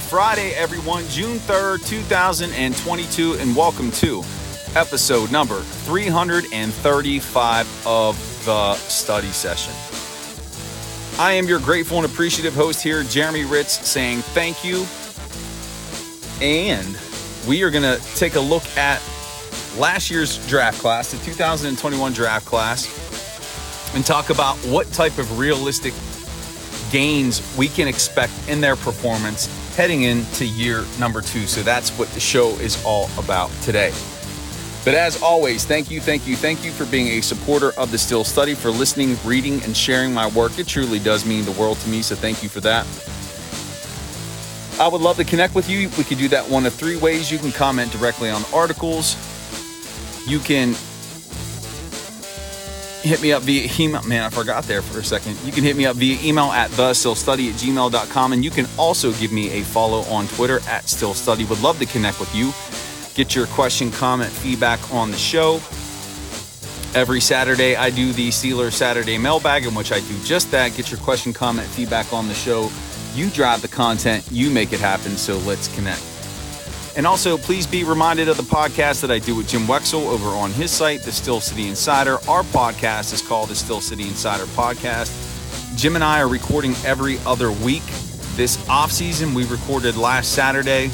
Friday, everyone. June 3rd, 2022, and welcome to episode number 335 of the study session. I am your grateful and appreciative host here, Jeremy Ritz, saying thank you. And we are going to take a look at last year's draft class, the 2021 draft class, and talk about what type of realistic gains we can expect in their performance heading into year number two. So that's what the show is all about today. But as always, thank you, thank you, thank you for being a supporter of the Steel Study, for listening, reading, and sharing my work. It truly does mean the world to me, so thank you for that. I would love to connect with you. We could do that one of three ways. You can comment directly on articles. You can hit me up via email. Man, I forgot there for a second. You can hit me up via email at the at gmail.com. And you can also give me a follow on Twitter at steelstudy. Would love to connect with you. Get your question, comment, feedback on the show. Every Saturday, I do the Steeler Saturday mailbag, in which I do just that. Get your question, comment, feedback on the show. You drive the content, you make it happen. So let's connect. And also, please be reminded of the podcast that I do with Jim Wexell over on his site, The Steel City Insider. Our podcast is called The Steel City Insider Podcast. Jim and I are recording every other week. This off season, we recorded last Saturday.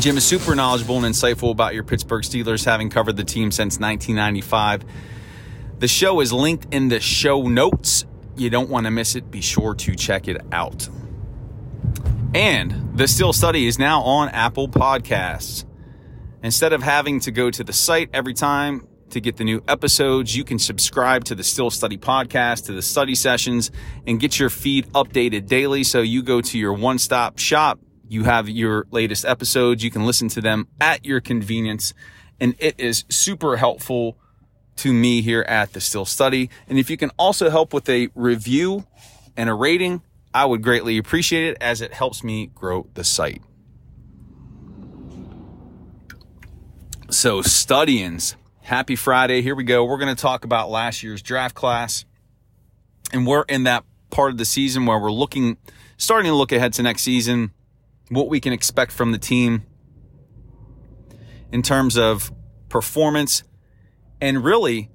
Jim is super knowledgeable and insightful about your Pittsburgh Steelers, having covered the team since 1995. The show is linked in the show notes. You don't want to miss it. Be sure to check it out. And the Steel Study is now on Apple Podcasts. Instead of having to go to the site every time to get the new episodes, you can subscribe to the Steel Study podcast, to the study sessions, and get your feed updated daily. So you go to your one stop shop, you have your latest episodes, you can listen to them at your convenience, and it is super helpful to me here at the Steel Study. And if you can also help with a review and a rating, I would greatly appreciate it as it helps me grow the site. So, studyings, happy Friday. Here we go. We're going to talk about last year's draft class. And we're in that part of the season where we're looking, starting to look ahead to next season, what we can expect from the team in terms of performance and really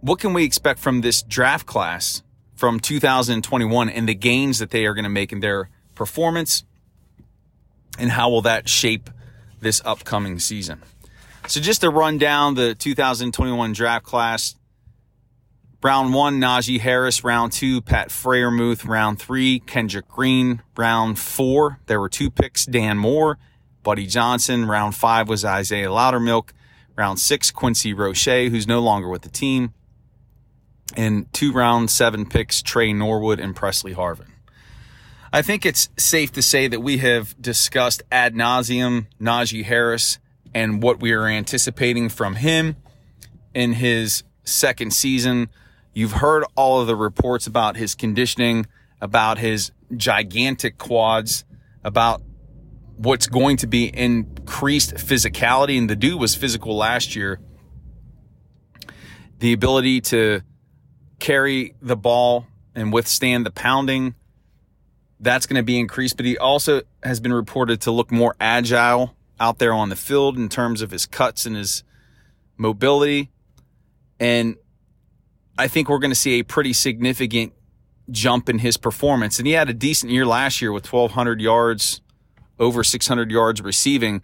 what can we expect from this draft class from 2021 and the gains that they are going to make in their performance and how will that shape this upcoming season. So just to run down the 2021 draft class, round one, Najee Harris, round two, Pat Freiermuth, round three, Kendrick Green, round four, there were two picks, Dan Moore, Buddy Johnson, round five was Isaiah Loudermilk, round six, Quincy Roche, who's no longer with the team, and two round seven picks, Tre Norwood and Presley Harvin. I think it's safe to say that we have discussed ad nauseum Najee Harris and what we are anticipating from him in his second season. You've heard all of the reports about his conditioning, about his gigantic quads, about what's going to be increased physicality. And the dude was physical last year. The ability to carry the ball and withstand the pounding. That's going to be increased, but he also has been reported to look more agile out there on the field in terms of his cuts and his mobility. And I think we're going to see a pretty significant jump in his performance. And he had a decent year last year with 1,200 yards, over 600 yards receiving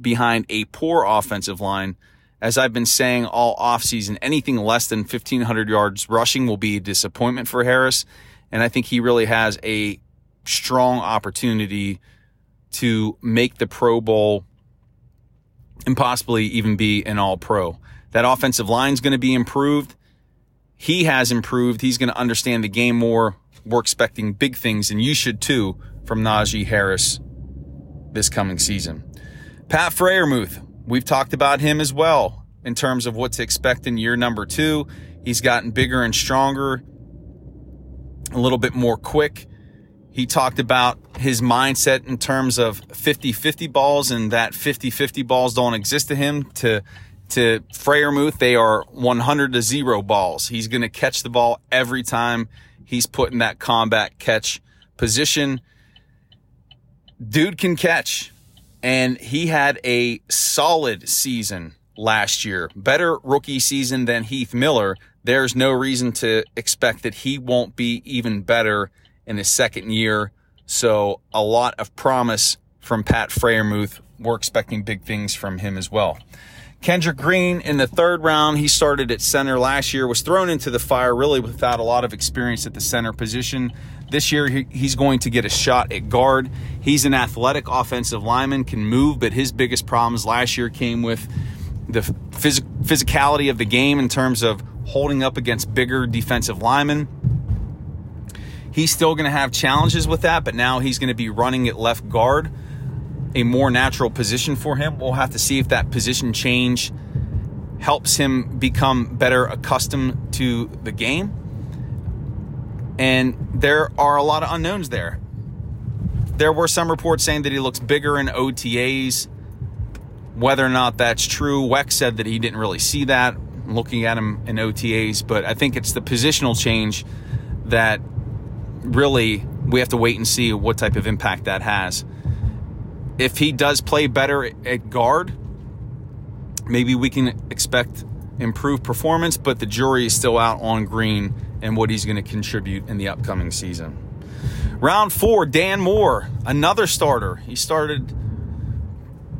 behind a poor offensive line as I've been saying all offseason, anything less than 1,500 yards rushing will be a disappointment for Harris. And I think he really has a strong opportunity to make the Pro Bowl and possibly even be an all pro. That offensive line is going to be improved. He has improved. He's going to understand the game more. We're expecting big things, and you should too, from Najee Harris this coming season. Pat Freiermuth, We've talked about him as well in terms of what to expect in year number two. He's gotten bigger and stronger, a little bit more quick. He talked about his mindset in terms of 50 50 balls and that 50 50 balls don't exist to him. To, to Freiermuth, they are 100 to zero balls. He's going to catch the ball every time he's put in that combat catch position. dude can catch, and he had a solid season last year. Better rookie season than Heath Miller. There's no reason to expect that he won't be even better in his second year. So a lot of promise from Pat Freiermuth. We're expecting big things from him as well. Kendrick Green in the third round, he started at center last year, was thrown into the fire really without a lot of experience at the center position. This year, he's going to get a shot at guard. He's an athletic offensive lineman, can move, but his biggest problems last year came with the phys- physicality of the game in terms of holding up against bigger defensive linemen. He's still going to have challenges with that, but now he's going to be running at left guard, a more natural position for him. We'll have to see if that position change helps him become better accustomed to the game. And there are a lot of unknowns there. There were some reports saying that he looks bigger in OTAs. Whether or not that's true, Weck said that he didn't really see that looking at him in OTAs, but I think it's the positional change that really we have to wait and see what type of impact that has. If he does play better at guard, maybe we can expect improved performance, but the jury is still out on Green and what he's going to contribute in the upcoming season. Round four, Dan Moore, another starter. He started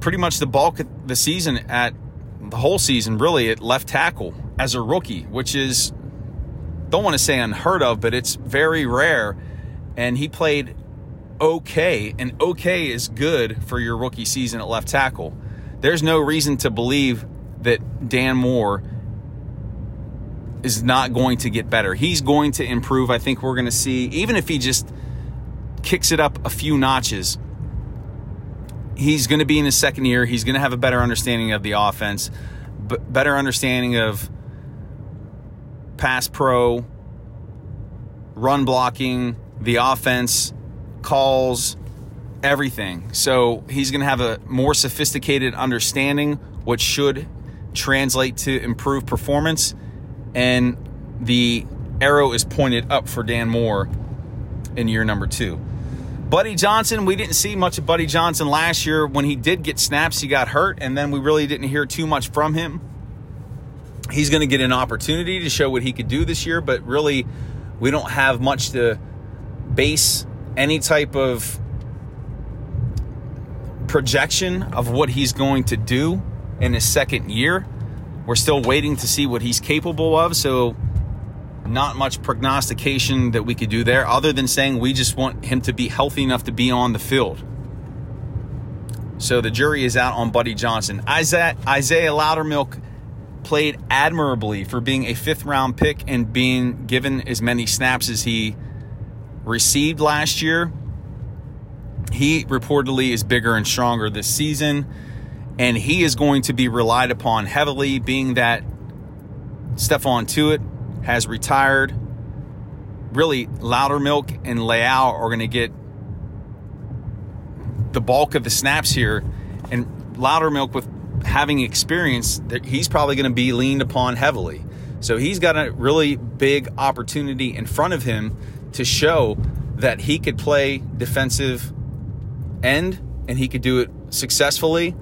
pretty much the bulk of the season at the whole season, really, at left tackle as a rookie, which is don't want to say unheard of, but it's very rare. And he played okay, and okay is good for your rookie season at left tackle. There's no reason to believe that Dan Moore is not going to get better. He's going to improve. I think we're going to see, even if he just kicks it up a few notches, he's going to be in his second year. He's going to have a better understanding of the offense, better understanding of pass pro, run blocking, the offense, calls, everything. So he's going to have a more sophisticated understanding, which should translate to improved performance. And the arrow is pointed up for Dan Moore in year number two. Buddy Johnson, we didn't see much of Buddy Johnson last year. When he did get snaps, he got hurt, and then we really didn't hear too much from him he's going to get an opportunity to show what he could do this year, but really, we don't have much to base any type of projection of what he's going to do in his second year. We're still waiting to see what he's capable of, so not much prognostication that we could do there other than saying we just want him to be healthy enough to be on the field. So the jury is out on Buddy Johnson. Isaiah, Isaiah Loudermilk played admirably for being a fifth round pick and being given as many snaps as he received last year. He reportedly is bigger and stronger this season, and he is going to be relied upon heavily, being that Stephon Tuitt has retired. Really, Loudermilk and Leal are going to get the bulk of the snaps here, and Loudermilk with having experience, he's probably going to be leaned upon heavily. So he's got a really big opportunity in front of him to show that he could play defensive end and he could do it successfully.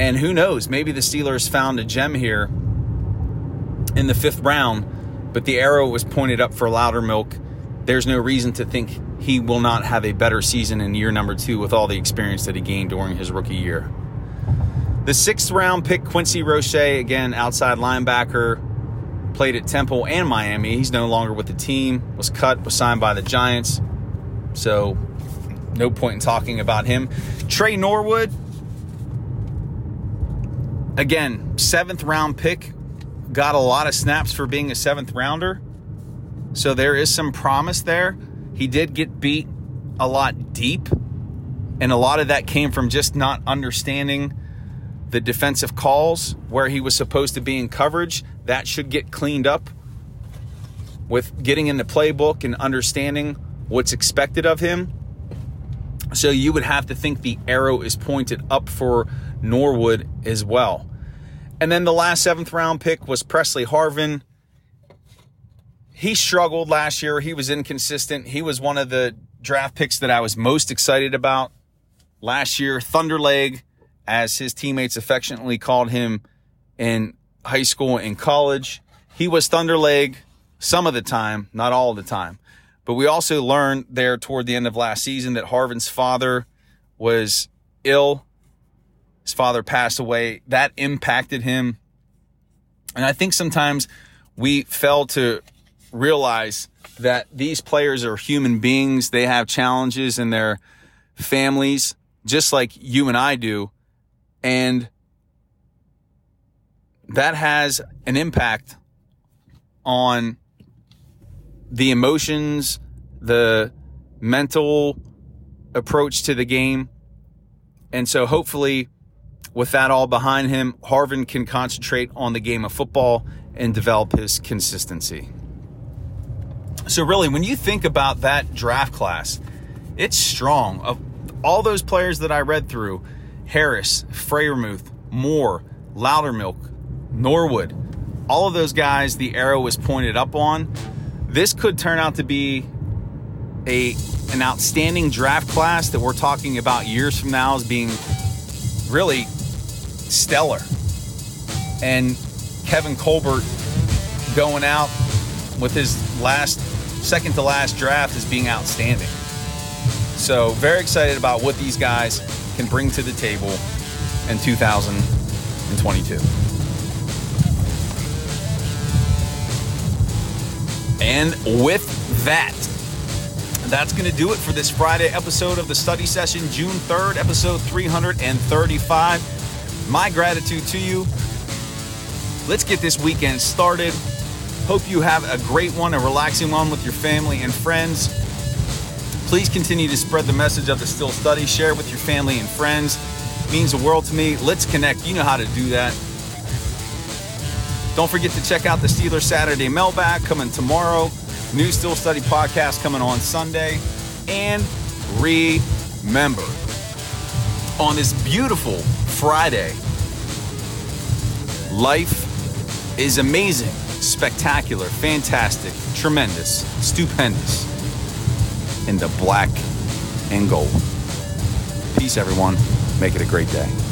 And who knows, maybe the Steelers found a gem here in the fifth round, but the arrow was pointed up for Loudermilk. There's no reason to think he will not have a better season in year number two with all the experience that he gained during his rookie year. The sixth round pick, Quincy Roche, again, outside linebacker, played at Temple and Miami. He's no longer with the team, was cut, was signed by the Giants. So, no point in talking about him. Tre Norwood, again, seventh round pick, got a lot of snaps for being a seventh rounder. So, there is some promise there. He did get beat a lot deep, and a lot of that came from just not understanding the defensive calls where he was supposed to be in coverage, that should get cleaned up with getting in the playbook and understanding what's expected of him. So you would have to think the arrow is pointed up for Norwood as well. And then the last seventh round pick was Presley Harvin. He struggled last year. He was inconsistent. He was one of the draft picks that I was most excited about last year, Thunderleg, as his teammates affectionately called him in high school and college. He was Thunderleg some of the time, not all the time. But we also learned there toward the end of last season that Harvin's father was ill. His father passed away. That impacted him. And I think sometimes we fail to realize that these players are human beings. They have challenges in their families, just like you and I do. And that has an impact on the emotions, the mental approach to the game. And so hopefully with that all behind him, Harvin can concentrate on the game of football and develop his consistency. So really, when you think about that draft class, it's strong. Of all those players that I read through, Harris, Freiermuth, Moore, Loudermilk, Norwood, all of those guys the arrow was pointed up on. This could turn out to be a an outstanding draft class that we're talking about years from now as being really stellar. And Kevin Colbert going out with his last second to last draft as being outstanding. So, very excited about what these guys can bring to the table in 2022. And with that, that's going to do it for this Friday episode of the study session, June 3rd, episode 335. My gratitude to you. Let's get this weekend started. Hope you have a great one, a relaxing one with your family and friends. Please continue to spread the message of the Steel Study. Share with your family and friends. It means the world to me. Let's connect. You know how to do that. Don't forget to check out the Steelers Saturday mailbag coming tomorrow. New Steel Study podcast coming on Sunday. And remember, on this beautiful Friday, life is amazing, spectacular, fantastic, tremendous, stupendous in the black and gold. Peace, everyone. Make it a great day.